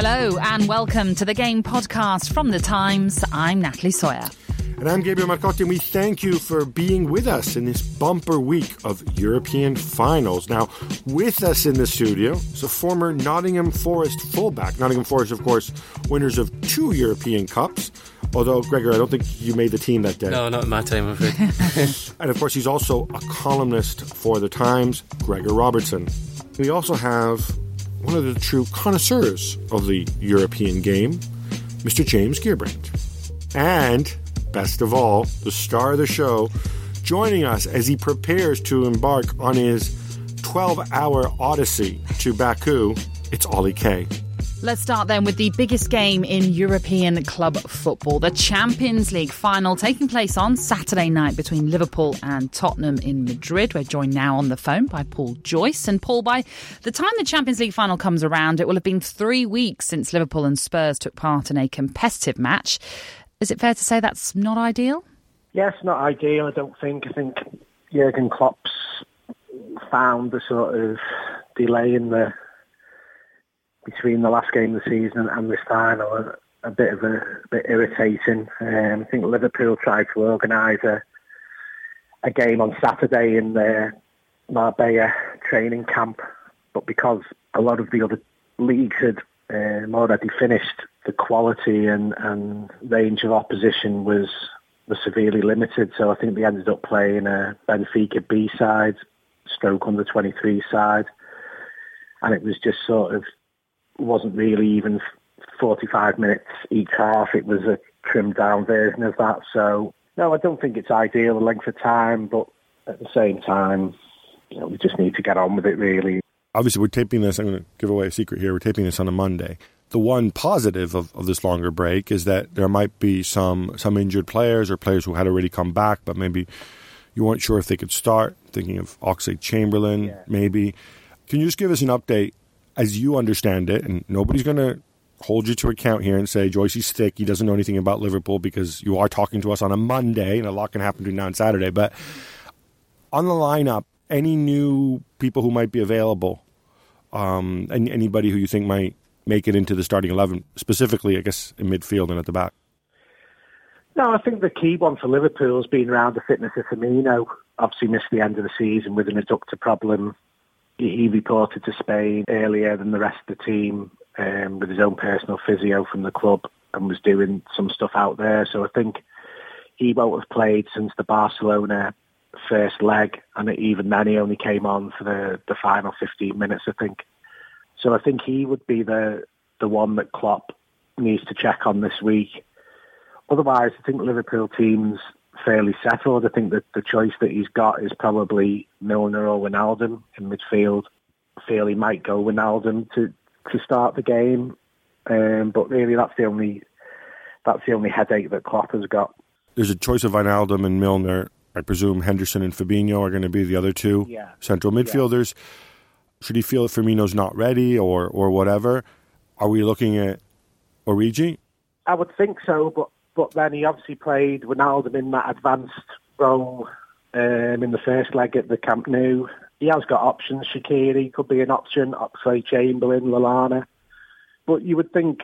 Hello and welcome to the Game Podcast from The Times. I'm Natalie Sawyer. And I'm Gabriel Marcotti, and we thank you for being with us in this bumper week of European finals. Now, with us in the studio is a former Nottingham Forest fullback. Nottingham Forest, of course, winners of two European Cups. Although, Gregor, I don't think you made the team that day. No, not my team, I'm afraid. and of course, he's also a columnist for The Times, Gregor Robertson. We also have one of the true connoisseurs of the European game, Mr. James Gheerbrant. And, best of all, the star of the show, joining us as he prepares to embark on his 12 hour odyssey to Baku, it's Oli Kay. Let's start then with the biggest game in European club football, the Champions League final taking place on Saturday night between Liverpool and Tottenham in Madrid. We're joined now on the phone by Paul Joyce. And Paul, by the time the Champions League final comes around, it will have been three weeks since Liverpool and Spurs took part in a competitive match. Is it fair to say that's not ideal? Yes, not ideal. I don't think. I think Jurgen Klopp's found the sort of delay in the between the last game of the season and this final a, a bit of a, a bit irritating. Um, I think Liverpool tried to organise a a game on Saturday in the Marbella training camp, but because a lot of the other leagues had um, already finished, the quality and, and range of opposition was was severely limited. So I think they ended up playing a Benfica B side, stroke under 23 side, and it was just sort of wasn't really even 45 minutes each half. It was a trimmed down version of that. So, no, I don't think it's ideal, the length of time, but at the same time, you know, we just need to get on with it, really. Obviously, we're taping this. I'm going to give away a secret here. We're taping this on a Monday. The one positive of, of this longer break is that there might be some some injured players or players who had already come back, but maybe you weren't sure if they could start. Thinking of Oxlade Chamberlain, yeah. maybe. Can you just give us an update as you understand it, and nobody's going to hold you to account here and say Joyce's thick. He doesn't know anything about Liverpool because you are talking to us on a Monday, and a lot can happen between now and Saturday. But on the lineup, any new people who might be available, um, and anybody who you think might make it into the starting eleven, specifically, I guess, in midfield and at the back. No, I think the key one for Liverpool has been around the fitness of Firmino. Obviously, missed the end of the season with an adductor problem he reported to Spain earlier than the rest of the team um, with his own personal physio from the club and was doing some stuff out there. So I think he won't have played since the Barcelona first leg, and even then he only came on for the, the final 15 minutes, I think. So I think he would be the the one that Klopp needs to check on this week. Otherwise, I think Liverpool teams fairly settled. I think that the choice that he's got is probably Milner or Wijnaldum in midfield. I feel he might go Wijnaldum to to start the game, um, but really that's the only that's the only headache that Klopp has got. There's a choice of Wijnaldum and Milner. I presume Henderson and Fabinho are going to be the other two yeah. central midfielders. Yeah. Should he feel that Firmino's not ready or or whatever? Are we looking at Origi? I would think so, but but then he obviously played Wijnaldum in that advanced role um, in the first leg at the Camp Nou. He has got options. Shaqiri could be an option. Oxlade Chamberlain, Lallana. But you would think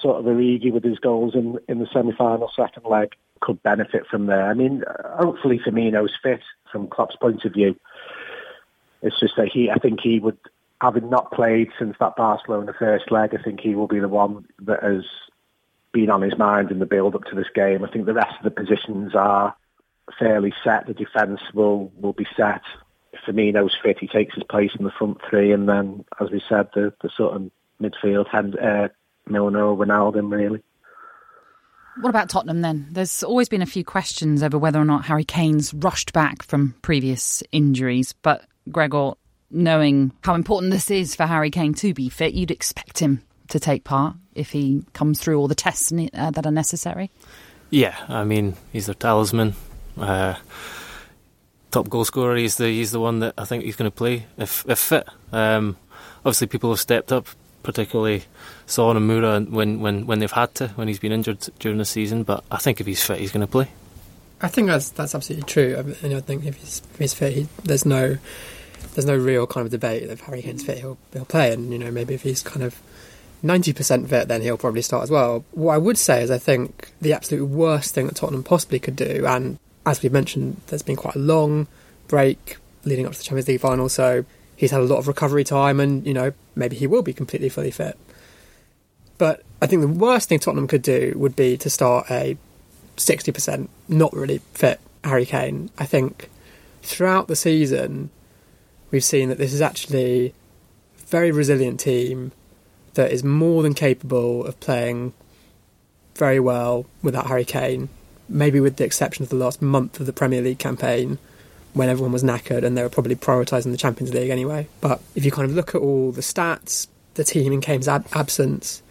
sort of Origi with his goals in in the semi-final second leg could benefit from there. I mean, hopefully Firmino's fit from Klopp's point of view. It's just that he, I think he would, having not played since that Barcelona first leg, I think he will be the one that has been on his mind in the build-up to this game. I think the rest of the positions are fairly set. The defence will, will be set. Firmino's fit, he takes his place in the front three, and then, as we said, the, the sort of midfield, uh, Milner or Wijnaldum, really. What about Tottenham then? There's always been a few questions over whether or not Harry Kane's rushed back from previous injuries, but Gregor, knowing how important this is for Harry Kane to be fit, you'd expect him to take part if he comes through all the tests uh, that are necessary. Yeah, I mean he's their talisman, uh, top goal scorer. He's the he's the one that I think he's going to play if if fit. Um, obviously, people have stepped up particularly Son and Moura when, when, when they've had to, when he's been injured during the season. But I think if he's fit, he's going to play. I think that's that's absolutely true. I, mean, I think if he's, if he's fit, he, there's no there's no real kind of debate. If Harry Kane's fit, he'll he'll play, and you know maybe if he's kind of ninety percent fit, then he'll probably start as well. What I would say is I think the absolute worst thing that Tottenham possibly could do, and as we've mentioned, there's been quite a long break leading up to the Champions League final, so he's had a lot of recovery time, and you know maybe he will be completely fully fit. But I think the worst thing Tottenham could do would be to start a sixty percent not really fit Harry Kane. I think throughout the season we've seen that this is actually a very resilient team that is more than capable of playing very well without Harry Kane. Maybe with the exception of the last month of the Premier League campaign, when everyone was knackered and they were probably prioritising the Champions League anyway. But if you kind of look at all the stats, the team in Kane's ab- absence,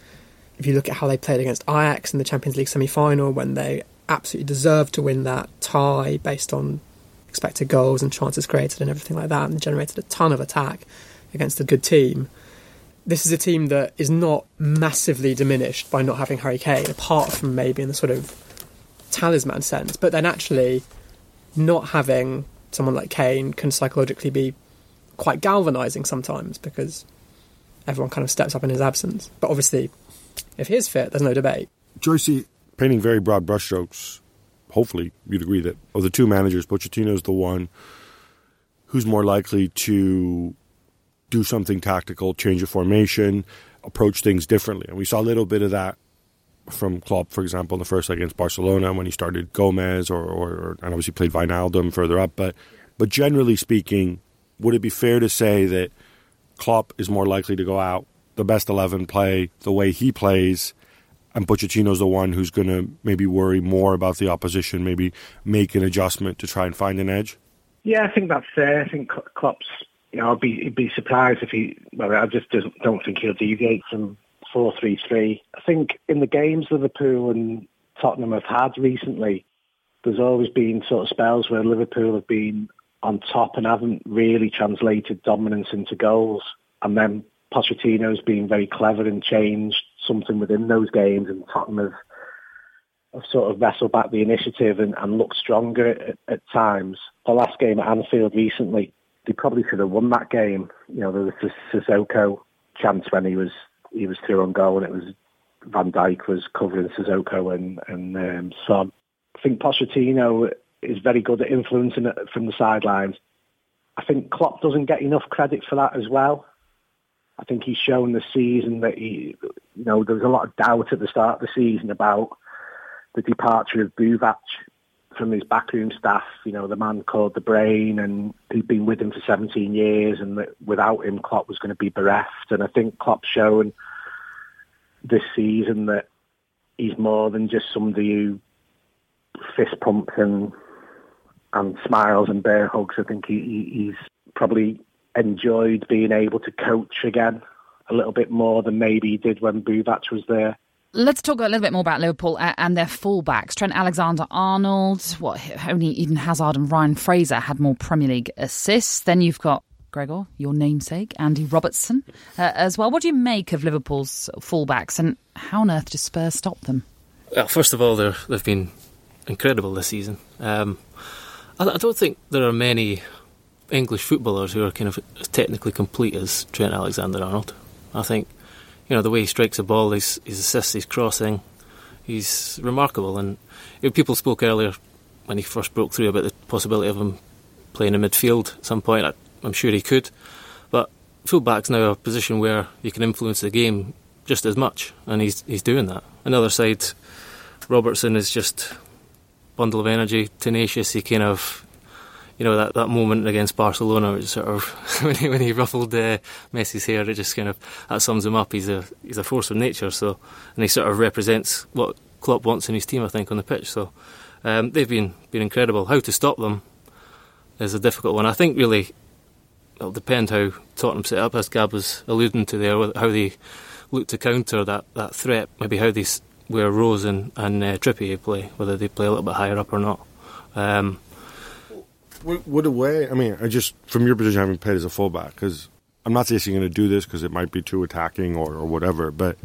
if you look at how they played against Ajax in the Champions League semi final when they absolutely deserved to win that tie based on expected goals and chances created and everything like that, and generated a ton of attack against a good team. This is a team that is not massively diminished by not having Harry Kane, apart from maybe in the sort of talisman sense, but then actually not having someone like Kane can psychologically be quite galvanising sometimes because everyone kind of steps up in his absence. But obviously, if he is fit, there's no debate. Joycey, painting very broad brushstrokes, hopefully you'd agree that of the two managers, Pochettino is the one who's more likely to do something tactical, change a formation, approach things differently. And we saw a little bit of that from Klopp, for example, in the first leg against Barcelona when he started Gomez or, or, or and obviously played Wijnaldum further up. But but generally speaking, would it be fair to say that Klopp is more likely to go out the best eleven play the way he plays, and Pochettino's the one who's going to maybe worry more about the opposition, maybe make an adjustment to try and find an edge? Yeah, I think that's fair. I think Klopp's. You know, I'd be, I'd be surprised if he. Well, I just don't think he'll deviate from four three three. I think in the games Liverpool and Tottenham have had recently, there's always been sort of spells where Liverpool have been on top and haven't really translated dominance into goals. And then Pochettino's been very clever and changed something within those games, and Tottenham have, have sort of wrestled back the initiative and, and looked stronger at, at times. The last game at Anfield recently, they probably should have won that game. You know, there was the Sissoko chance when he was he was through on goal, and it was Van Dijk was covering Sissoko and and um, Son. I think Pochettino is very good at influencing it from the sidelines. I think Klopp doesn't get enough credit for that as well. I think he's shown the season that he, you know, there was a lot of doubt at the start of the season about the departure of Buvac from his backroom staff. You know, the man called the brain, and he'd been with him for 17 years, and without him, Klopp was going to be bereft. And I think Klopp's shown this season that he's more than just somebody who fist pumps and and smiles and bear hugs. I think he, he's probably enjoyed being able to coach again a little bit more than maybe he did when Buvac was there. Let's talk a little bit more about Liverpool and their fullbacks. Trent Alexander-Arnold, what only Eden Hazard and Ryan Fraser had more Premier League assists. Then you've got Gregor, your namesake, Andy Robertson, uh, as well. What do you make of Liverpool's fullbacks, and how on earth do Spurs stop them? Well, first of all, they've been incredible this season. Um, I, I don't think there are many English footballers who are kind of as technically complete as Trent Alexander-Arnold. I think you know the way he strikes a ball, his, his assists, his crossing, he's remarkable. And people spoke earlier when he first broke through about the possibility of him playing in midfield at some point. I, I'm sure he could, but fullback's now a position where you can influence the game just as much, and he's he's doing that. Another side, Robertson is just bundle of energy, tenacious. He kind of you know that, that moment against Barcelona, which sort of when he when he ruffled uh, Messi's hair, it just kind of that sums him up. He's a he's a force of nature. So and he sort of represents what Klopp wants in his team, I think, on the pitch. So um, they've been been incredible. How to stop them is a difficult one. I think really it'll depend how Tottenham set up, as Gab was alluding to there, how they look to counter that, that threat. Maybe how they where Rose and and uh, Trippier play, whether they play a little bit higher up or not. Um, would a way? I mean, I just from your position, having played as a fullback, because I'm not saying you're going to do this because it might be too attacking or, or whatever, but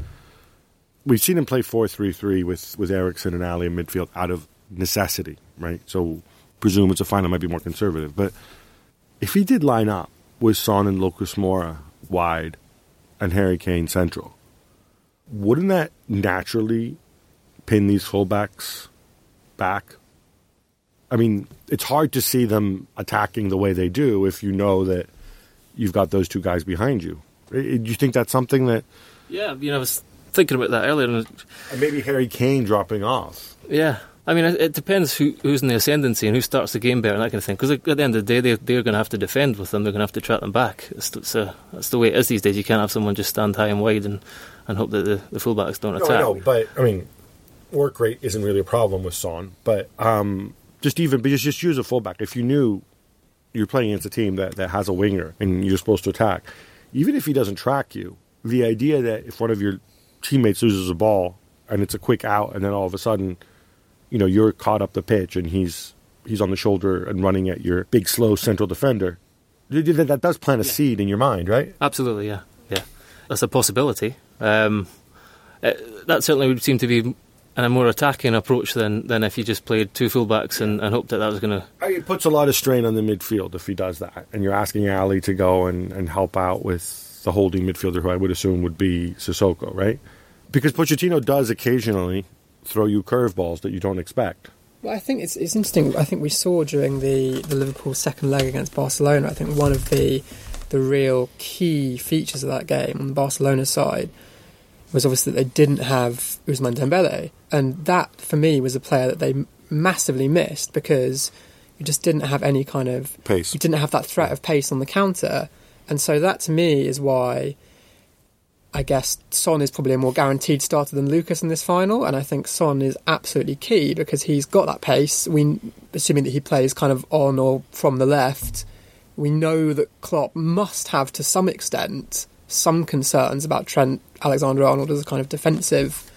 we've seen him play four three three with with Eriksen and Ali in midfield out of necessity, right? So presume it's a final might be more conservative, but if he did line up with Son and Lucas Moura wide and Harry Kane central, wouldn't that naturally pin these fullbacks back I mean, it's hard to see them attacking the way they do if you know that you've got those two guys behind you. Do you think that's something that? Yeah, you know, I was thinking about that earlier, and, and maybe Harry Kane dropping off. Yeah, I mean, it depends who, who's in the ascendancy and who starts the game better and that kind of thing. Because at the end of the day, they, they're going to have to defend with them. They're going to have to track them back. It's, it's a, that's the way it is these days. You can't have someone just stand high and wide and, and hope that the, the fullbacks don't attack. No, but I mean, work rate isn't really a problem with Son. But um, just even just just use a fullback. If you knew you're playing against a team that, that has a winger and you're supposed to attack, even if he doesn't track you, the idea that if one of your teammates loses a ball and it's a quick out, and then all of a sudden, you know, you're caught up the pitch and he's he's on the shoulder and running at your big slow central defender, that, does plant a yeah. seed in your mind, right? Absolutely, yeah, yeah, that's a possibility. Um, uh, that certainly would seem to be and a more attacking approach than, than if you just played two fullbacks and, and hoped that that was going to. It puts a lot of strain on the midfield if he does that. And you're asking Ali to go and, and help out with the holding midfielder, who I would assume would be Sissoko, right? Because Pochettino does occasionally throw you curveballs that you don't expect. Well, I think it's, it's interesting. I think we saw during the, the Liverpool second leg against Barcelona, I think one of the the real key features of that game on the Barcelona side was obviously that they didn't have Ousmane Dembele, and that for me was a player that they massively missed because you just didn't have any kind of pace. You didn't have that threat of pace on the counter, and so that to me is why I guess Son is probably a more guaranteed starter than Lucas in this final, and I think Son is absolutely key because he's got that pace. We, assuming that he plays kind of on or from the left, we know that Klopp must have to some extent some concerns about Trent Alexander Arnold as a kind of defensive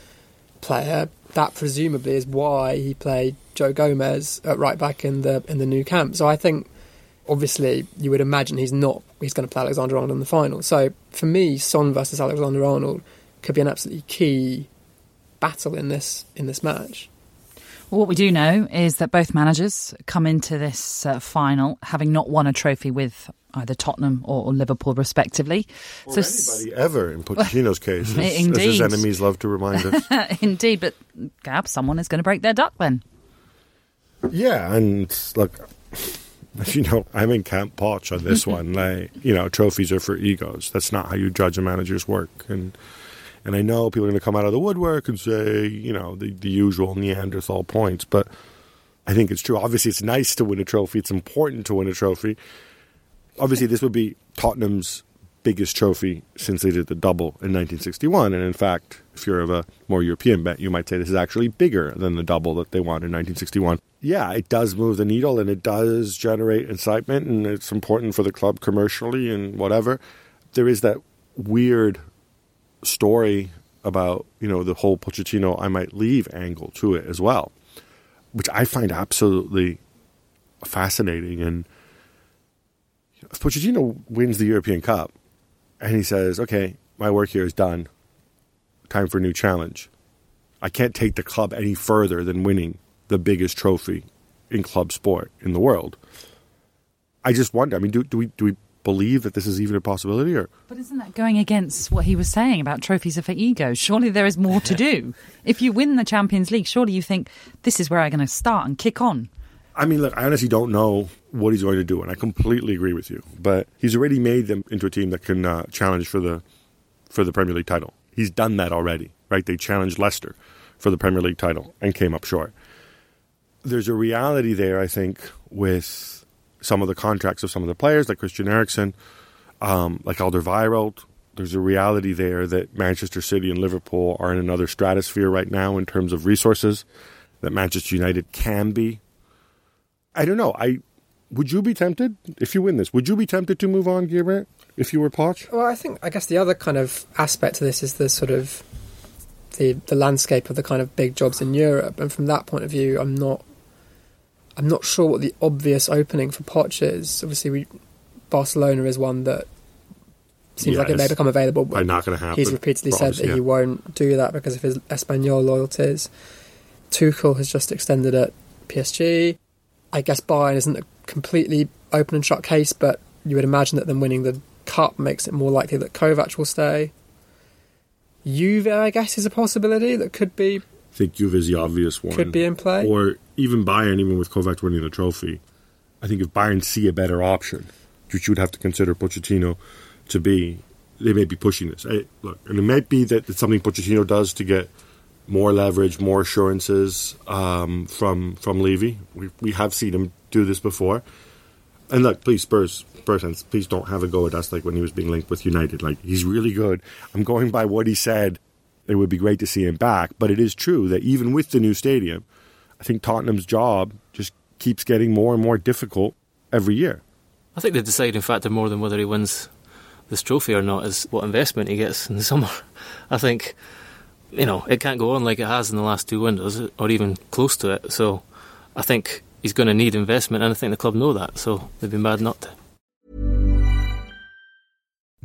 player. That presumably is why he played Joe Gomez at right back in the in the Nou Camp. So I think obviously you would imagine he's not he's going to play Alexander Arnold in the final. So for me, Son versus Alexander Arnold could be an absolutely key battle in this in this match. Well, what we do know is that both managers come into this uh, final having not won a trophy with either Tottenham or, or Liverpool, respectively. Or so anybody ever in Pochettino's case, as, Indeed. as his enemies love to remind us. Indeed, but Gab, someone is going to break their duck then. Yeah, and look, you know, I'm in Camp Poch on this one. Like, you know, trophies are for egos. That's not how you judge a manager's work, and and I know people are going to come out of the woodwork and say, you know, the, the usual Neanderthal points, but I think it's true. Obviously, it's nice to win a trophy. It's important to win a trophy. Obviously, this would be Tottenham's biggest trophy since they did the double in 1961. And in fact, if you're of a more European bet, you might say this is actually bigger than the double that they won in 1961. Yeah, it does move the needle and it does generate incitement and it's important for the club commercially and whatever. There is that weird story about you know the whole Pochettino I might leave angle to it as well, which I find absolutely fascinating. And if Pochettino wins the European Cup and he says, "Okay, my work here is done. Time for a new challenge. I can't take the club any further than winning the biggest trophy in club sport in the world." I just wonder. I mean, do, do we do we believe that this is even a possibility? Or But isn't that going against what he was saying about trophies are for ego? Surely there is more to do. if you win the Champions League, surely you think this is where I'm going to start and kick on. I mean, look, I honestly don't know what he's going to do, and I completely agree with you. But he's already made them into a team that can uh, challenge for the for the Premier League title. He's done that already, right? They challenged Leicester for the Premier League title and came up short. There's a reality there, I think, with some of the contracts of some of the players, like Christian Eriksen, um, like Alderweireld. There's a reality there that Manchester City and Liverpool are in another stratosphere right now in terms of resources that Manchester United can be. I don't know. I would you be tempted if you win this? Would you be tempted to move on, Gilbert, if you were Poch? Well, I think I guess the other kind of aspect to this is the sort of the the landscape of the kind of big jobs in Europe, and from that point of view, I'm not I'm not sure what the obvious opening for Poch is. Obviously, we Barcelona is one that seems Yeah, like it may become available. probably not gonna happen, He's repeatedly but said that obviously, he won't do that because of his Espanol loyalties. Tuchel has just extended at PSG. I guess Bayern isn't a completely open and shut case, but you would imagine that them winning the cup makes it more likely that Kovac will stay. Juve, I guess, is a possibility that could be I think Juve is the obvious one. Could be in play. Or even Bayern, even with Kovac winning the trophy. I think if Bayern see a better option, which you would have to consider Pochettino to be, they may be pushing this. I, look, and it might be that it's something Pochettino does to get more leverage, more assurances um, from from Levy. We we have seen him do this before. And look, please, Spurs, Spurs fans, please don't have a go at us like when he was being linked with United. Like he's really good. I'm going by what he said. It would be great to see him back, but it is true that even with the new stadium, I think Tottenham's job just keeps getting more and more difficult every year. I think the deciding factor more than whether he wins this trophy or not is what investment he gets in the summer. I think, you know, it can't go on like it has in the last two windows or even close to it. So I think he's going to need investment, and I think the club know that. So they'd be mad not to.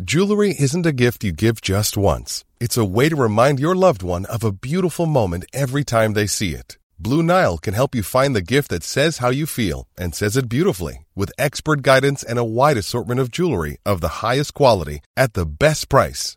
Jewelry isn't a gift you give just once. It's a way to remind your loved one of a beautiful moment every time they see it. Blue Nile can help you find the gift that says how you feel and says it beautifully with expert guidance and a wide assortment of jewelry of the highest quality at the best price.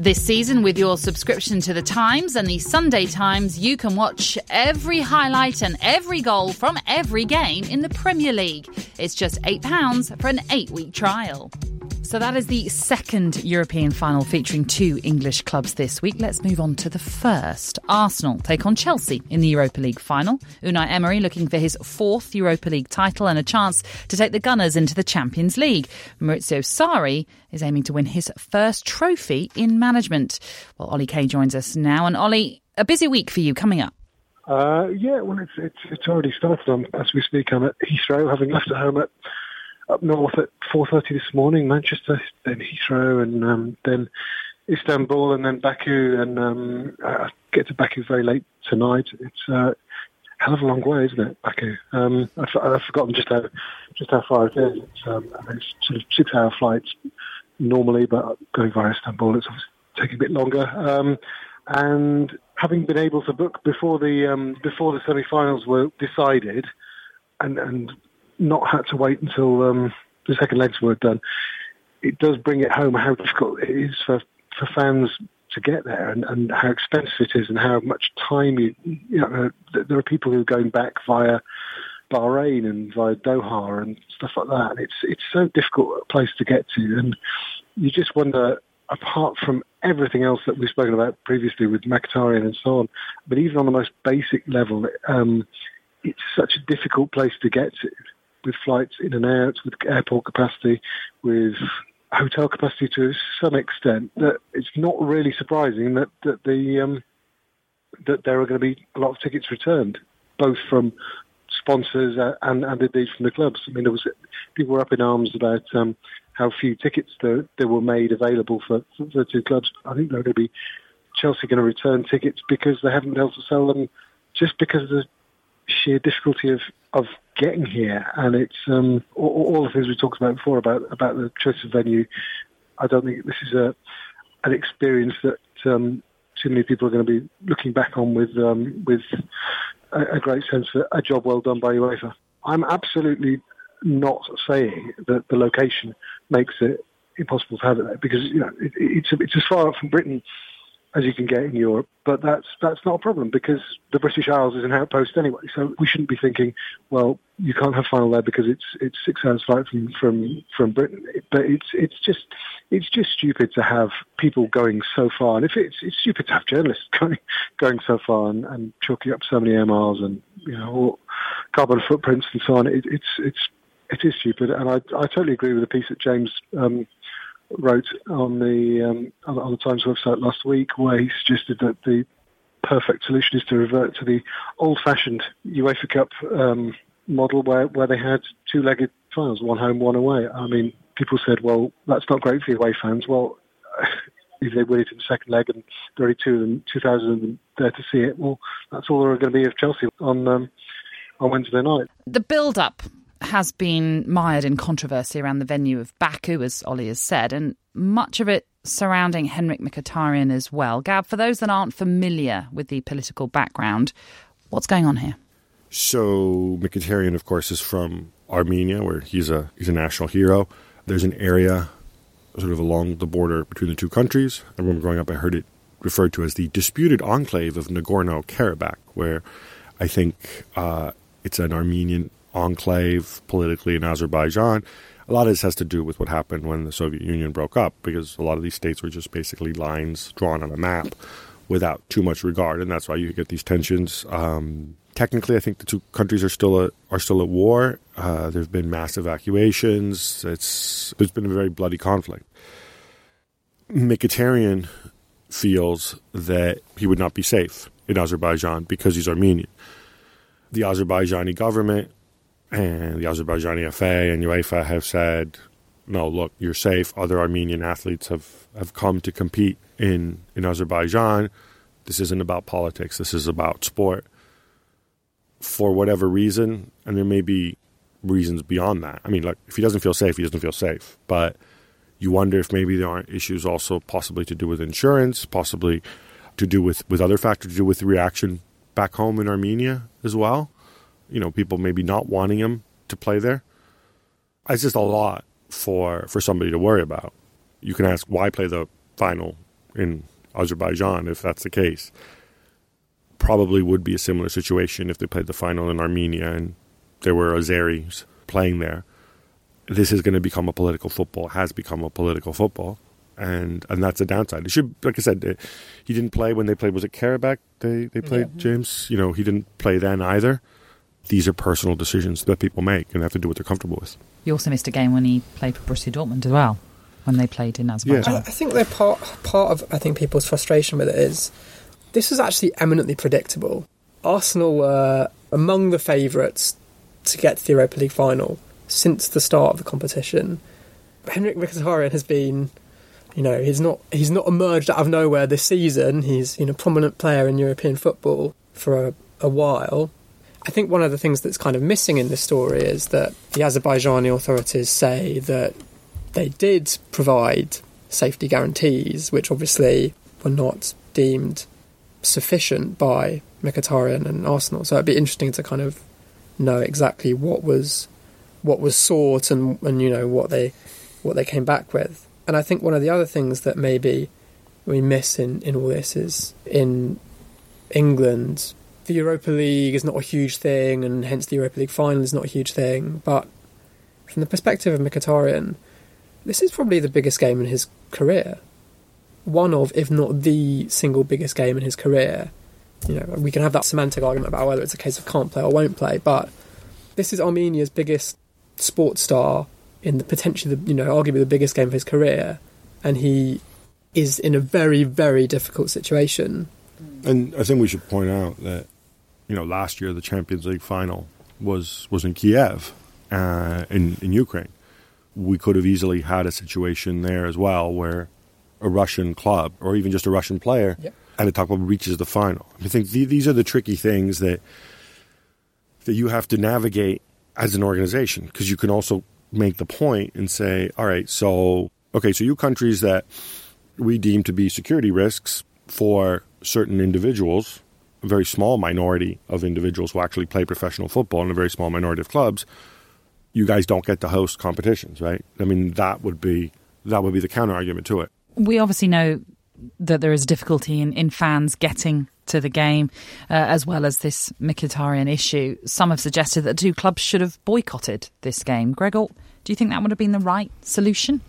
This season, with your subscription to The Times and the Sunday Times, you can watch every highlight and every goal from every game in the Premier League. It's just £8 for an eight week trial. So that is the second European final featuring two English clubs this week. Let's move on to the first. Arsenal take on Chelsea in the Europa League final. Unai Emery looking for his fourth Europa League title and a chance to take the Gunners into the Champions League. Maurizio Sarri is aiming to win his first trophy in management. Well, Oli Kay joins us now. And Oli, a busy week for you coming up. Uh, yeah, well, it's, it's it's already started. Um, as we speak, I'm at Heathrow, having left at home at up north at 4:30 this morning. Manchester, then Heathrow, and um, then Istanbul, and then Baku, and um, I get to Baku very late tonight. It's uh, a hell of a long way, isn't it, Baku? Um, I've, I've forgotten just how just how far it is. It's, um, it's sort of six-hour flights normally, but going via Istanbul, it's taking a bit longer. Um, and having been able to book before the um, before the semi-finals were decided, and and not had to wait until um, the second legs were done, it does bring it home how difficult it is for for fans to get there, and, and how expensive it is, and how much time you you know. uh, There are people who are going back via Bahrain and via Doha and stuff like that. And it's it's so difficult a place to get to, and you just wonder. Apart from everything else that we've spoken about previously with Mkhitaryan and so on, but even on the most basic level, um, it's such a difficult place to get to with flights in and out, with airport capacity, with hotel capacity to some extent, that it's not really surprising that, that the um, that there are going to be a lot of tickets returned, both from sponsors and, and indeed from the clubs. I mean, there was people were up in arms about um, how few tickets there, there were made available for, for the two clubs. I think they're going to be Chelsea going to return tickets because they haven't been able to sell them just because of the sheer difficulty of of getting here, and it's um, all, all the things we talked about before about about the choice of venue. I don't think this is a an experience that um, too many people are going to be looking back on with um, with a, a great sense of a job well done by UEFA. I'm absolutely not saying that the location makes it impossible to have it there because you know it, it's it's as far from Britain as you can get in Europe. But that's that's not a problem because the British Isles is an outpost anyway. So we shouldn't be thinking, well, you can't have final there because it's it's six hours flight from from from Britain. But it's it's just it's just stupid to have people going so far, and if it's it's stupid to have journalists going going so far and, and chalking up so many air miles and you know carbon footprints and so on. It, it's it's it is stupid, and I I totally agree with the piece that James. Um, wrote on the um, on the Times website last week, where he suggested that the perfect solution is to revert to the old-fashioned UEFA Cup um, model, where where they had two-legged finals, one home, one away. I mean, people said, well, that's not great for away fans. Well. if they win it in the second leg and there are two of them, 2,000 of there to see it, well, that's all there are going to be of Chelsea on um, on Wednesday night. The build-up has been mired in controversy around the venue of Baku, as Oli has said, and much of it surrounding Henrikh Mkhitaryan as well. Gab, for those that aren't familiar with the political background, what's going on here? So Mkhitaryan, of course, is from Armenia, where he's a he's a national hero. There's an area sort of along the border between the two countries. I remember growing up, I heard it referred to as the disputed enclave of Nagorno Karabakh, where I think uh, it's an Armenian enclave politically in Azerbaijan. A lot of this has to do with what happened when the Soviet Union broke up, because a lot of these states were just basically lines drawn on a map without too much regard, and that's why you get these tensions. Um, technically, I think the two countries are still a, are still at war. Uh, there have been mass evacuations. It's there's been a very bloody conflict. Mkhitaryan feels that he would not be safe in Azerbaijan because he's Armenian. The Azerbaijani government and the Azerbaijani FA and UEFA have said, no, look, you're safe. Other Armenian athletes have, have come to compete in, in Azerbaijan. This isn't about politics, this is about sport. For whatever reason, and there may be reasons beyond that. I mean, like, if he doesn't feel safe, he doesn't feel safe. But you wonder if maybe there aren't issues also possibly to do with insurance, possibly to do with, with other factors, to do with the reaction back home in Armenia as well you know, people maybe not wanting him to play there. It's just a lot for for somebody to worry about. You can ask why play the final in Azerbaijan if that's the case. Probably would be a similar situation if they played the final in Armenia and there were Azeris playing there. This is going to become a political football. Has become a political football, and and that's a downside. It should, like I said, he didn't play when they played. Was it Karabakh? They they played yeah. James. You know, he didn't play then either these are personal decisions that people make and they have to do what they're comfortable with. You also missed a game when he played for Borussia Dortmund as well, when they played in Azerbaijan. Yeah. I think they're part part of I think people's frustration with it is this was actually eminently predictable. Arsenal were among the favourites to get to the Europa League final since the start of the competition. Henrikh Mkhitaryan has been, you know, he's not he's not emerged out of nowhere this season. He's you know a prominent player in European football for a, a while. I think one of the things that's kind of missing in this story is that the Azerbaijani authorities say that they did provide safety guarantees, which obviously were not deemed sufficient by Mkhitaryan and Arsenal. So it'd be interesting to kind of know exactly what was what was sought and, and you know what they what they came back with. And I think one of the other things that maybe we miss in, in all this is in England the Europa League is not a huge thing, and hence the Europa League final is not a huge thing. But from the perspective of Mkhitaryan, this is probably the biggest game in his career. One of, if not the single biggest game in his career. You know, we can have that semantic argument about whether it's a case of can't play or won't play, but this is Armenia's biggest sports star in the potentially, you know, arguably the biggest game of his career, and he is in a very, very difficult situation. And I think we should point out that you know, last year the Champions League final was was in Kiev, uh, in in Ukraine. We could have easily had a situation there as well, where a Russian club or even just a Russian player yep. and the top club reaches the final. I think th- these are the tricky things that that you have to navigate as an organization because you can also make the point and say, all right, so, okay, so you countries that we deem to be security risks for certain individuals, a very small minority of individuals who actually play professional football and a very small minority of clubs, you guys don't get to host competitions, right? I mean, that would be that would be the counter argument to it. We obviously know that there is difficulty in, in fans getting to the game, uh, as well as this Mkhitaryan issue. Some have suggested that two clubs should have boycotted this game. Gregor, do you think that would have been the right solution?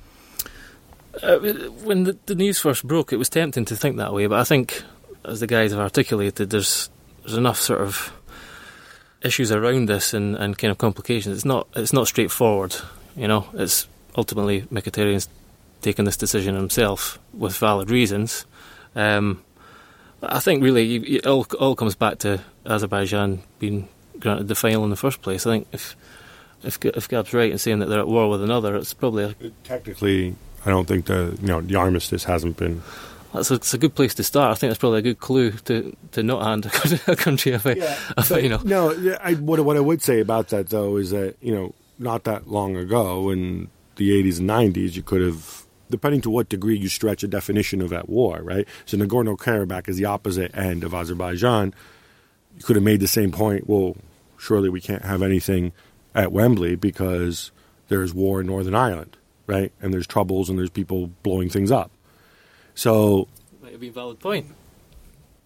Uh, when the, the, news first broke, it was tempting to think that way, but I think, as the guys have articulated, there's there's enough sort of issues around this and, and kind of complications. It's not it's not straightforward. You know, it's ultimately Mkhitaryan's taken this decision himself with valid reasons. Um, I think really it all, all comes back to Azerbaijan being granted the final in the first place. I think if if if Gab's right in saying that they're at war with another, it's probably a, technically. I don't think the you know the armistice hasn't been. That's a, it's a good place to start. I think that's probably a good clue to, to not hand a country a, yeah, a final. No, I, what what I would say about that though is that you know not that long ago in the 80s and 90s you could have depending to what degree you stretch a definition of at war, right? So Nagorno Karabakh is the opposite end of Azerbaijan. You could have made the same point. Well, surely we can't have anything at Wembley because there's war in Northern Ireland, right? And there's troubles and there's people blowing things up. So, might be a valid point.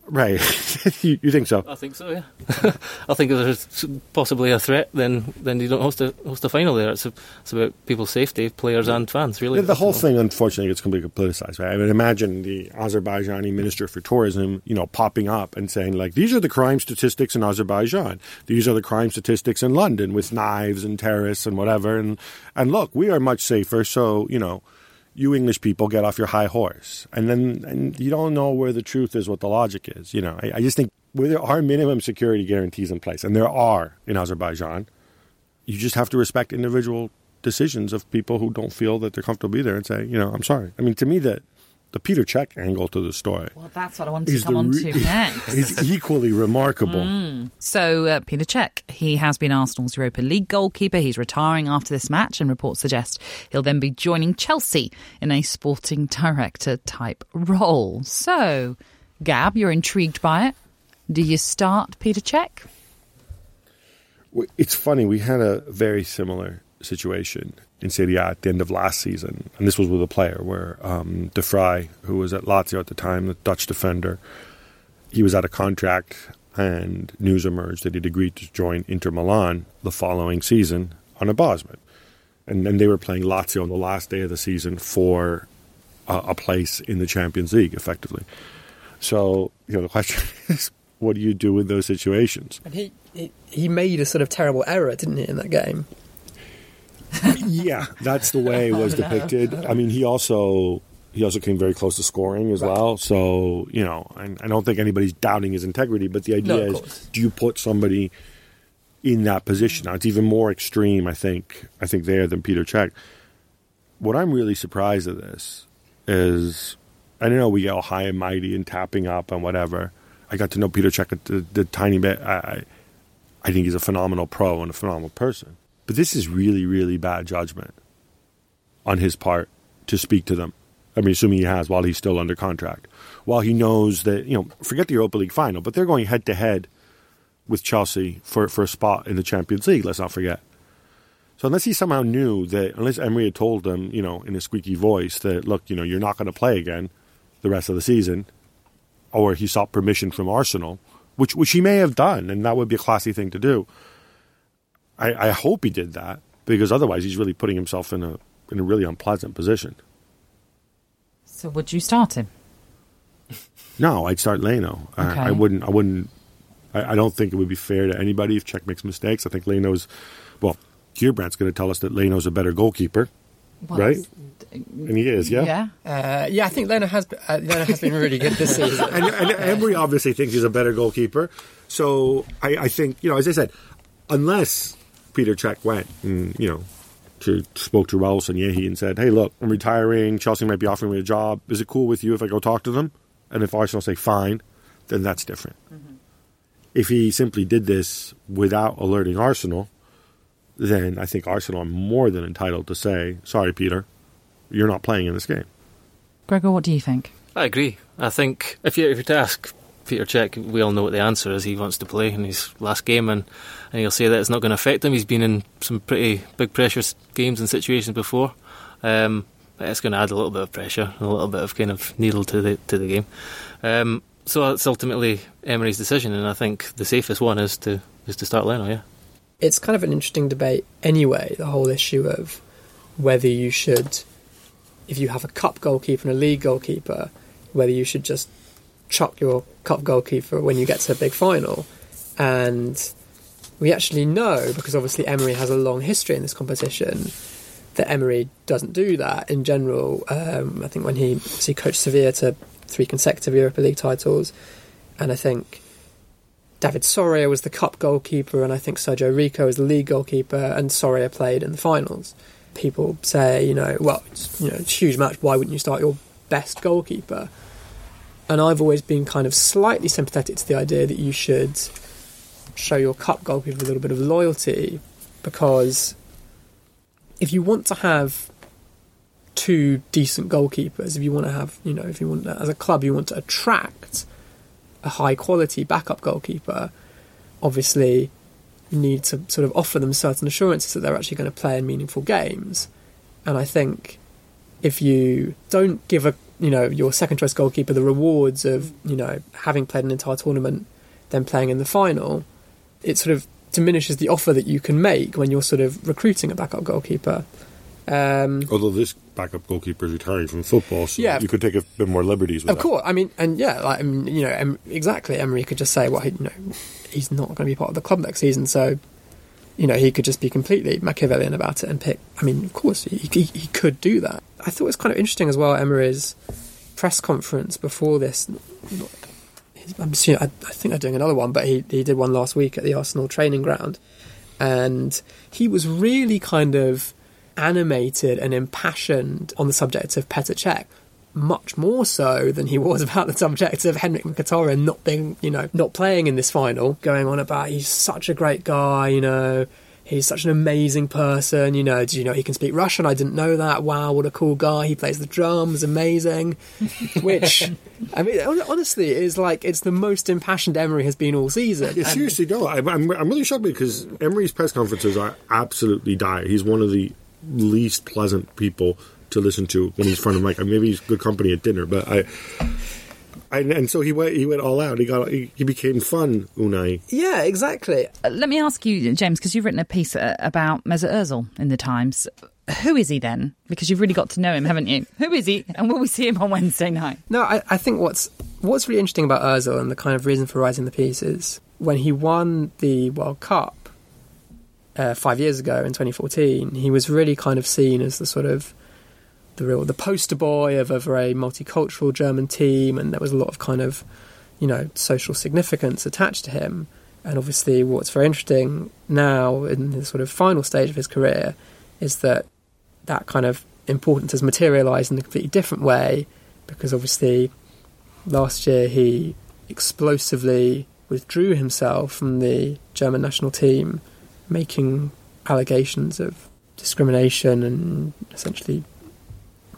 Right. you, you, think so? I think so. Yeah. I think if there's possibly a threat, then then you don't host a host a final there. It's, a, it's about people's safety, players and fans. Really, the whole thing, unfortunately, gets completely politicized. Right? I mean, imagine the Azerbaijani minister for tourism, you know, popping up and saying like, "These are the crime statistics in Azerbaijan. These are the crime statistics in London with knives and terrorists and whatever." And and look, we are much safer. So you know you English people get off your high horse, and then and you don't know where the truth is, what the logic is. You know, I, I just think where there are minimum security guarantees in place, and there are in Azerbaijan, you just have to respect individual decisions of people who don't feel that they're comfortable be there and say, you know, I'm sorry. I mean, to me, that the Petr Cech angle to the story. Well, that's what I wanted to come on to next. He's equally remarkable. Mm. So, uh, Petr Cech, he has been Arsenal's Europa League goalkeeper. He's retiring after this match, and reports suggest he'll then be joining Chelsea in a sporting director type role. So, Gab, you're intrigued by it. Do you start Peter Cech? It's funny, we had a very similar situation in Serie A at the end of last season, and this was with a player where um, De Vrij, who was at Lazio at the time, the Dutch defender, he was out of contract, and news emerged that he'd agreed to join Inter Milan the following season on a Bosman, and then they were playing Lazio on the last day of the season for a, place in the Champions League, effectively. So you know the question is, what do you do in those situations? And he, he he made a sort of terrible error, didn't he, in that game? Yeah, that's the way it was oh, depicted. I mean, he also he also came very close to scoring as right. well. So you know, I, I, don't think anybody's doubting his integrity. But the idea no, is, do you put somebody in that position? Now, it's even more extreme, I think. I think there than Peter Cech. What I'm really surprised at this is, I don't know we get all high and mighty and tapping up and whatever. I got to know Peter Cech the, the tiny bit. I, I think he's a phenomenal pro and a phenomenal person. But this is really, really bad judgment on his part to speak to them. I mean, assuming he has while he's still under contract. While he knows that, you know, forget the Europa League final, but they're going head to head with Chelsea for, for a spot in the Champions League, let's not forget. So unless he somehow knew that, unless Emery had told him, you know, in a squeaky voice that, look, you know, you're not going to play again the rest of the season, or he sought permission from Arsenal, which which he may have done, and that would be a classy thing to do. I, I hope he did that because otherwise he's really putting himself in a in a really unpleasant position. So would you start him? No, I'd start Leno. Okay. I, I, wouldn't. I wouldn't. I, I, don't think it would be fair to anybody if Cech makes mistakes. I think Leno's. Well, Gheerbrant's going to tell us that Leno's a better goalkeeper, well, right? And he is, yeah. Yeah, uh, yeah. I think Leno has. Uh, Leno has been really good this season. and, and Emery obviously thinks he's a better goalkeeper. So I, I think you know, as I said, unless Petr Cech went and, you know, to, spoke to Raul Sanllehi and said, hey, look, I'm retiring. Chelsea might be offering me a job. Is it cool with you if I go talk to them? And if Arsenal say fine, then that's different. Mm-hmm. If he simply did this without alerting Arsenal, then I think Arsenal are more than entitled to say, sorry, Peter, you're not playing in this game. Gregor, what do you think? I agree. I think if you if you to ask Peter Cech, we all know what the answer is. He wants to play in his last game, and, and he'll say that it's not going to affect him. He's been in some pretty big pressure games and situations before. Um, but it's going to add a little bit of pressure, a little bit of kind of needle to the to the game. Um, so it's ultimately Emery's decision, and I think the safest one is to is to start Leno. Yeah, it's kind of an interesting debate anyway. The whole issue of whether you should, if you have a cup goalkeeper and a league goalkeeper, whether you should just chuck your cup goalkeeper when you get to a big final. And we actually know, because obviously Emery has a long history in this competition, that Emery doesn't do that in general. Um, I think when he, he coached Sevilla to three consecutive Europa League titles, and I think David Soria was the cup goalkeeper, and I think Sergio Rico was the league goalkeeper, and Soria played in the finals. People say, you know, well, it's, you know, it's a huge match. Why wouldn't you start your best goalkeeper? And I've always been kind of slightly sympathetic to the idea that you should show your cup goalkeeper a little bit of loyalty because if you want to have two decent goalkeepers, if you want to have, you know, if you want, as a club, you want to attract a high quality backup goalkeeper, obviously you need to sort of offer them certain assurances that they're actually going to play in meaningful games. And I think if you don't give a you know your second choice goalkeeper the rewards of you know having played an entire tournament, then playing in the final, it sort of diminishes the offer that you can make when you're sort of recruiting a backup goalkeeper. Um, Although this backup goalkeeper is retiring from football, so Yeah. you could take a bit more liberties with of that. course, I mean, and yeah, like I mean, you know, em- exactly. Emery could just say, well, he, you know, he's not going to be part of the club next season, so you know, he could just be completely Machiavellian about it and pick. I mean, of course, he, he, he could do that. I thought it was kind of interesting as well. Emery's press conference before this. I'm assuming, I, I think they're doing another one, but he he did one last week at the Arsenal training ground, and he was really kind of animated and impassioned on the subject of Petr Cech. Much more so than he was about the subject of Henrikh Mkhitaryan not being, you know, not playing in this final. Going on about he's such a great guy, you know, he's such an amazing person, you know. Do you know he can speak Russian? I didn't know that. Wow, what a cool guy! He plays the drums, amazing. Which, I mean, honestly, is like it's the most impassioned Emery has been all season. Yeah, seriously, no. I'm, I'm, really shocked because Emery's press conferences are absolutely dire. He's one of the least pleasant people to listen to when he's front of mic. Maybe he's good company at dinner, but I. And, and so he went. He went all out. He got. He, he became fun. Unai. yeah, exactly. Uh, Let me ask you, James, because you've written a piece uh, about Mesut Ozil in the Times. Who is he then? Because you've really got to know him, haven't you? Who is he, and will we see him on Wednesday night? No, I, I think what's what's really interesting about Özil and the kind of reason for writing the piece is when he won the World Cup uh, five years ago in 2014, he was really kind of seen as the sort of the real the poster boy of a very multicultural German team, and there was a lot of kind of you know social significance attached to him. And obviously, what's very interesting now in the sort of final stage of his career is that that kind of importance has materialised in a completely different way because obviously last year he explosively withdrew himself from the German national team, making allegations of discrimination and essentially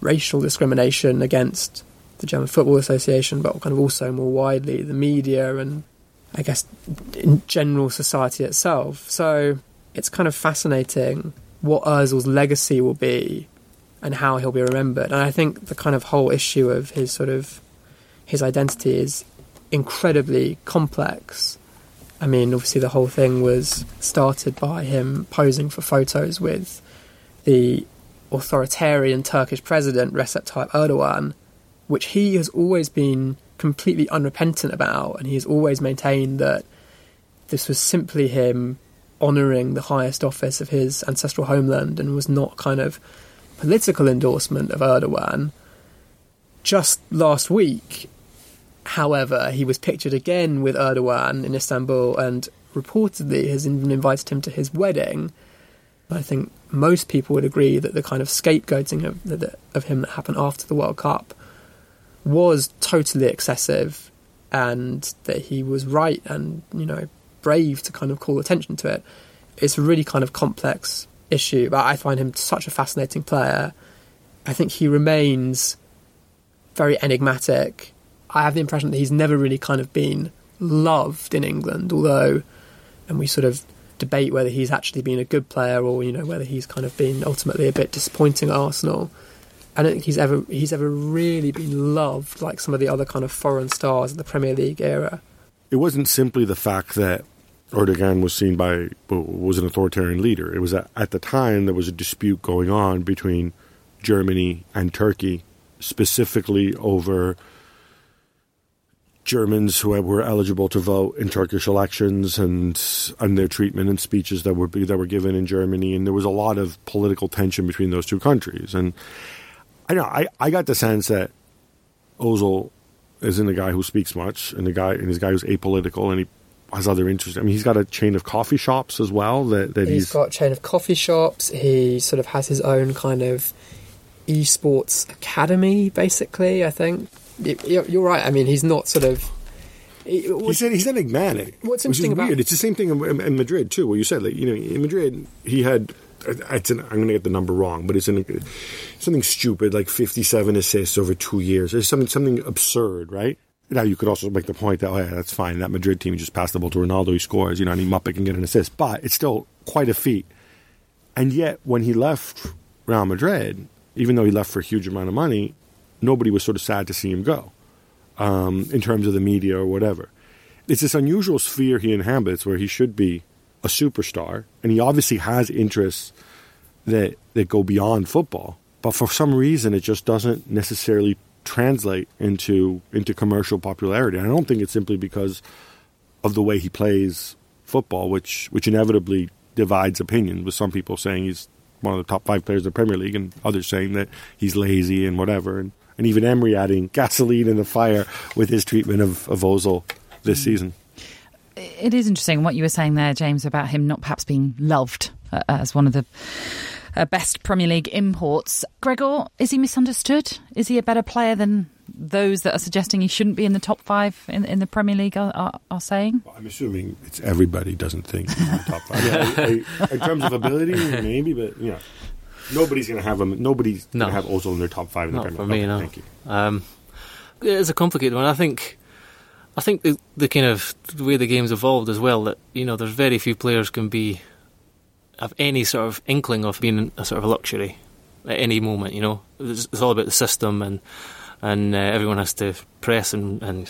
racial discrimination against the German Football Association, but kind of also more widely the media and I guess in general society itself. So it's kind of fascinating what Ozil's legacy will be and how he'll be remembered. And I think the kind of whole issue of his sort of his identity is incredibly complex. I mean, obviously the whole thing was started by him posing for photos with the authoritarian Turkish president Recep Tayyip Erdogan, which he has always been completely unrepentant about, and he has always maintained that this was simply him honouring the highest office of his ancestral homeland and was not kind of political endorsement of Erdogan. Just last week, however, he was pictured again with Erdogan in Istanbul and reportedly has even invited him to his wedding. I think most people would agree that the kind of scapegoating of, of him that happened after the World Cup was totally excessive and that he was right and you know brave to kind of call attention to it. It's a really kind of complex issue, but I find him such a fascinating player. I think he remains very enigmatic. I have the impression that he's never really kind of been loved in England, although, and we sort of debate whether he's actually been a good player or you know whether he's kind of been ultimately a bit disappointing at Arsenal. I don't think he's ever he's ever really been loved like some of the other kind of foreign stars of the Premier League era. It wasn't simply the fact that Erdogan was seen by was an authoritarian leader. It was that at the time there was a dispute going on between Germany and Turkey, specifically over Germans who were eligible to vote in Turkish elections and and their treatment and speeches that were that were given in Germany, and there was a lot of political tension between those two countries. And I know I, I got the sense that Ozil isn't a guy who speaks much, and the guy and he's a guy who's apolitical, and he has other interests. I mean, he's got a chain of coffee shops as well. That, that he's, he's got a chain of coffee shops. He sort of has his own kind of esports academy, basically. I think you're right. I mean, he's not sort of. He's, he's enigmatic. Eh? What's interesting about weird. It's the same thing in, in Madrid too, where you said like you know in Madrid he had. It's an, I'm going to get the number wrong, but it's an, something stupid like 57 assists over two years. It's something something absurd, right? Now you could also make the point that oh yeah, that's fine. That Madrid team just passed the ball to Ronaldo, he scores. You know, any Muppet can get an assist, but it's still quite a feat. And yet, when he left Real Madrid, even though he left for a huge amount of money, nobody was sort of sad to see him go. Um, in terms of the media or whatever, it's this unusual sphere he inhabits where he should be a superstar, and he obviously has interests that that go beyond football. But for some reason, it just doesn't necessarily translate into into commercial popularity. And I don't think it's simply because of the way he plays football, which which inevitably divides opinion. With some people saying he's one of the top five players in the Premier League, and others saying that he's lazy and whatever. And, and even Emery adding gasoline in the fire with his treatment of, of Ozil this season. It is interesting what you were saying there, James, about him not perhaps being loved uh, as one of the uh, best Premier League imports. Gregor, is he misunderstood? Is he a better player than those that are suggesting he shouldn't be in the top five in, in the Premier League are, are, are saying? Well, I'm assuming it's everybody doesn't think he's in the top five. Yeah, I, I, in terms of ability, maybe, but yeah. Nobody's going to have him. Nobody's No. going to have Ozil in their top five in Not the for Premier me, League. no. Thank you. Um, it's a complicated one. I think, I think the, the kind of the way the game's evolved as well. That you know, there's very few players can be have any sort of inkling of being a sort of a luxury at any moment. You know, it's, it's all about the system, and and uh, everyone has to press and, and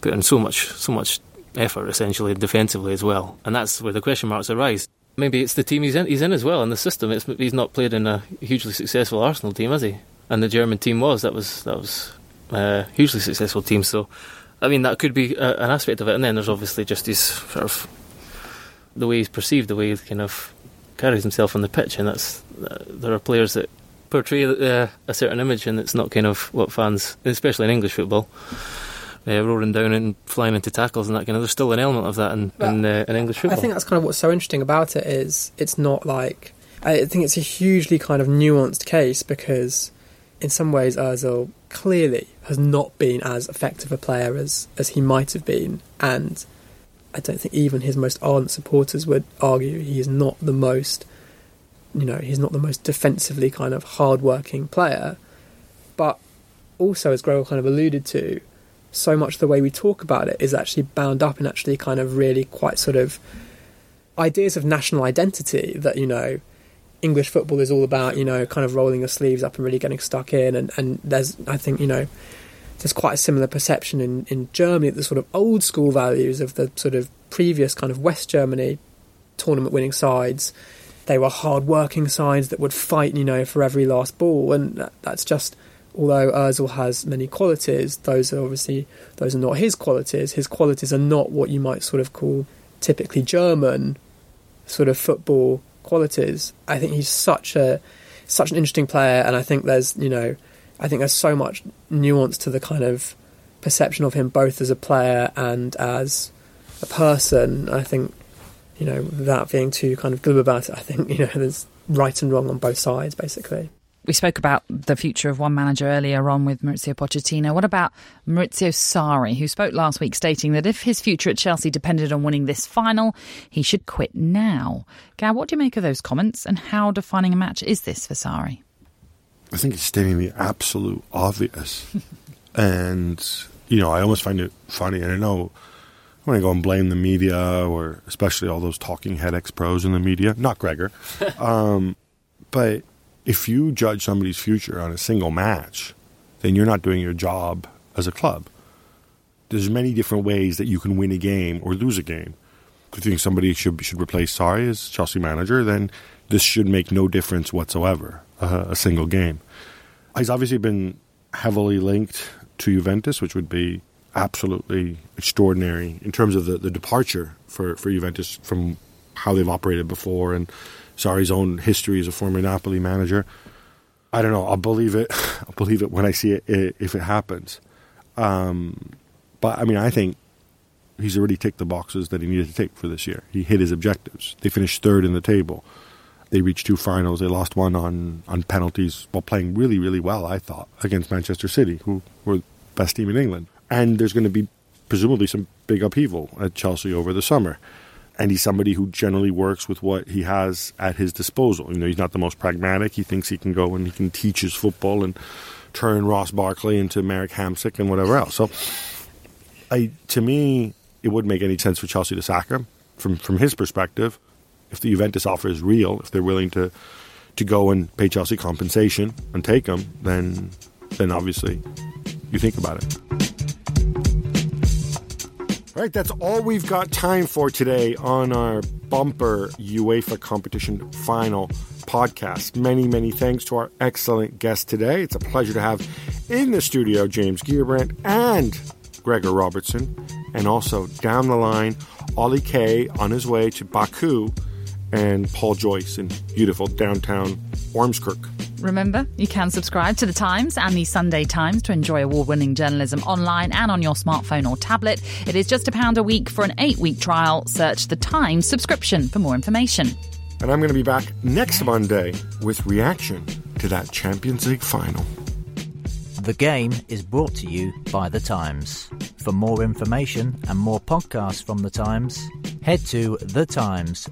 put in so much so much effort essentially defensively as well. And that's where the question marks arise. Maybe it's the team he's in, he's in as well in the system. It's, he's not played in a hugely successful Arsenal team, has he? And the German team was that was that was a hugely successful team. So, I mean, that could be a, an aspect of it. And then there's obviously just his sort of the way he's perceived, the way he kind of carries himself on the pitch, and that's uh, there are players that portray uh, a certain image, and it's not kind of what fans, especially in English football. Uh, roaring down and flying into tackles and that kind of. There's still an element of that in, in, uh, in English football. I think that's kind of what's so interesting about it is it's not like I think it's a hugely kind of nuanced case because in some ways Özil clearly has not been as effective a player as as he might have been and I don't think even his most ardent supporters would argue he is not the most you know he's not the most defensively kind of hard-working player but also as Gregor kind of alluded to so much the way we talk about it is actually bound up in actually kind of really quite sort of ideas of national identity that you know English football is all about you know kind of rolling your sleeves up and really getting stuck in. And and there's I think you know there's quite a similar perception in in Germany the sort of old school values of the sort of previous kind of West Germany tournament winning sides. They were hard working sides that would fight you know for every last ball. And that, that's just although Özil has many qualities, those are obviously those are not his qualities. His qualities are not what you might sort of call typically German sort of football qualities. I think he's such a such an interesting player, and I think there's you know I think there's so much nuance to the kind of perception of him both as a player and as a person. I think you know without being too kind of glib about it, I think you know there's right and wrong on both sides basically. We spoke about the future of one manager earlier on with Mauricio Pochettino. What about Maurizio Sarri, who spoke last week stating that if his future at Chelsea depended on winning this final, he should quit now? Gab, what do you make of those comments and how defining a match is this for Sarri? I think it's stating the absolute obvious. and, you know, I almost find it funny. And I know I want to go and blame the media or especially all those talking head ex pros in the media, not Gregor. um, but if you judge somebody's future on a single match, then you're not doing your job as a club. There's many different ways that you can win a game or lose a game. If you think somebody should should replace Sarri as Chelsea manager, then this should make no difference whatsoever. Uh, a single game. He's obviously been heavily linked to Juventus, which would be absolutely extraordinary in terms of the, the departure for, for Juventus from how they've operated before and Sarri's own history as a former Napoli manager. I don't know. I'll believe it. I'll believe it when I see it if it happens. Um, but I mean, I think he's already ticked the boxes that he needed to take for this year. He hit his objectives. They finished third in the table. They reached two finals. They lost one on, on penalties while playing really, really well, I thought, against Manchester City, who were the best team in England. And there's going to be presumably some big upheaval at Chelsea over the summer. And he's somebody who generally works with what he has at his disposal. You know, he's not the most pragmatic. He thinks he can go and he can teach his football and turn Ross Barkley into Marek Hamsik and whatever else. So, I, to me, it wouldn't make any sense for Chelsea to sack him. From from his perspective, if the Juventus offer is real, if they're willing to to go and pay Chelsea compensation and take him, then then obviously you think about it. All right, that's all we've got time for today on our bumper UEFA competition final podcast. Many, many thanks to our excellent guest today. It's a pleasure to have in the studio James Gheerbrant and Gregor Robertson, and also down the line, Oli Kay on his way to Baku and Paul Joyce in beautiful downtown Ormskirk. Remember, you can subscribe to The Times and the Sunday Times to enjoy award winning journalism online and on your smartphone or tablet. It is just a pound a week for an eight week trial. Search The Times subscription for more information. And I'm going to be back next Monday with reaction to that Champions League final. The game is brought to you by The Times. For more information and more podcasts from The Times, head to thetimes.co.uk.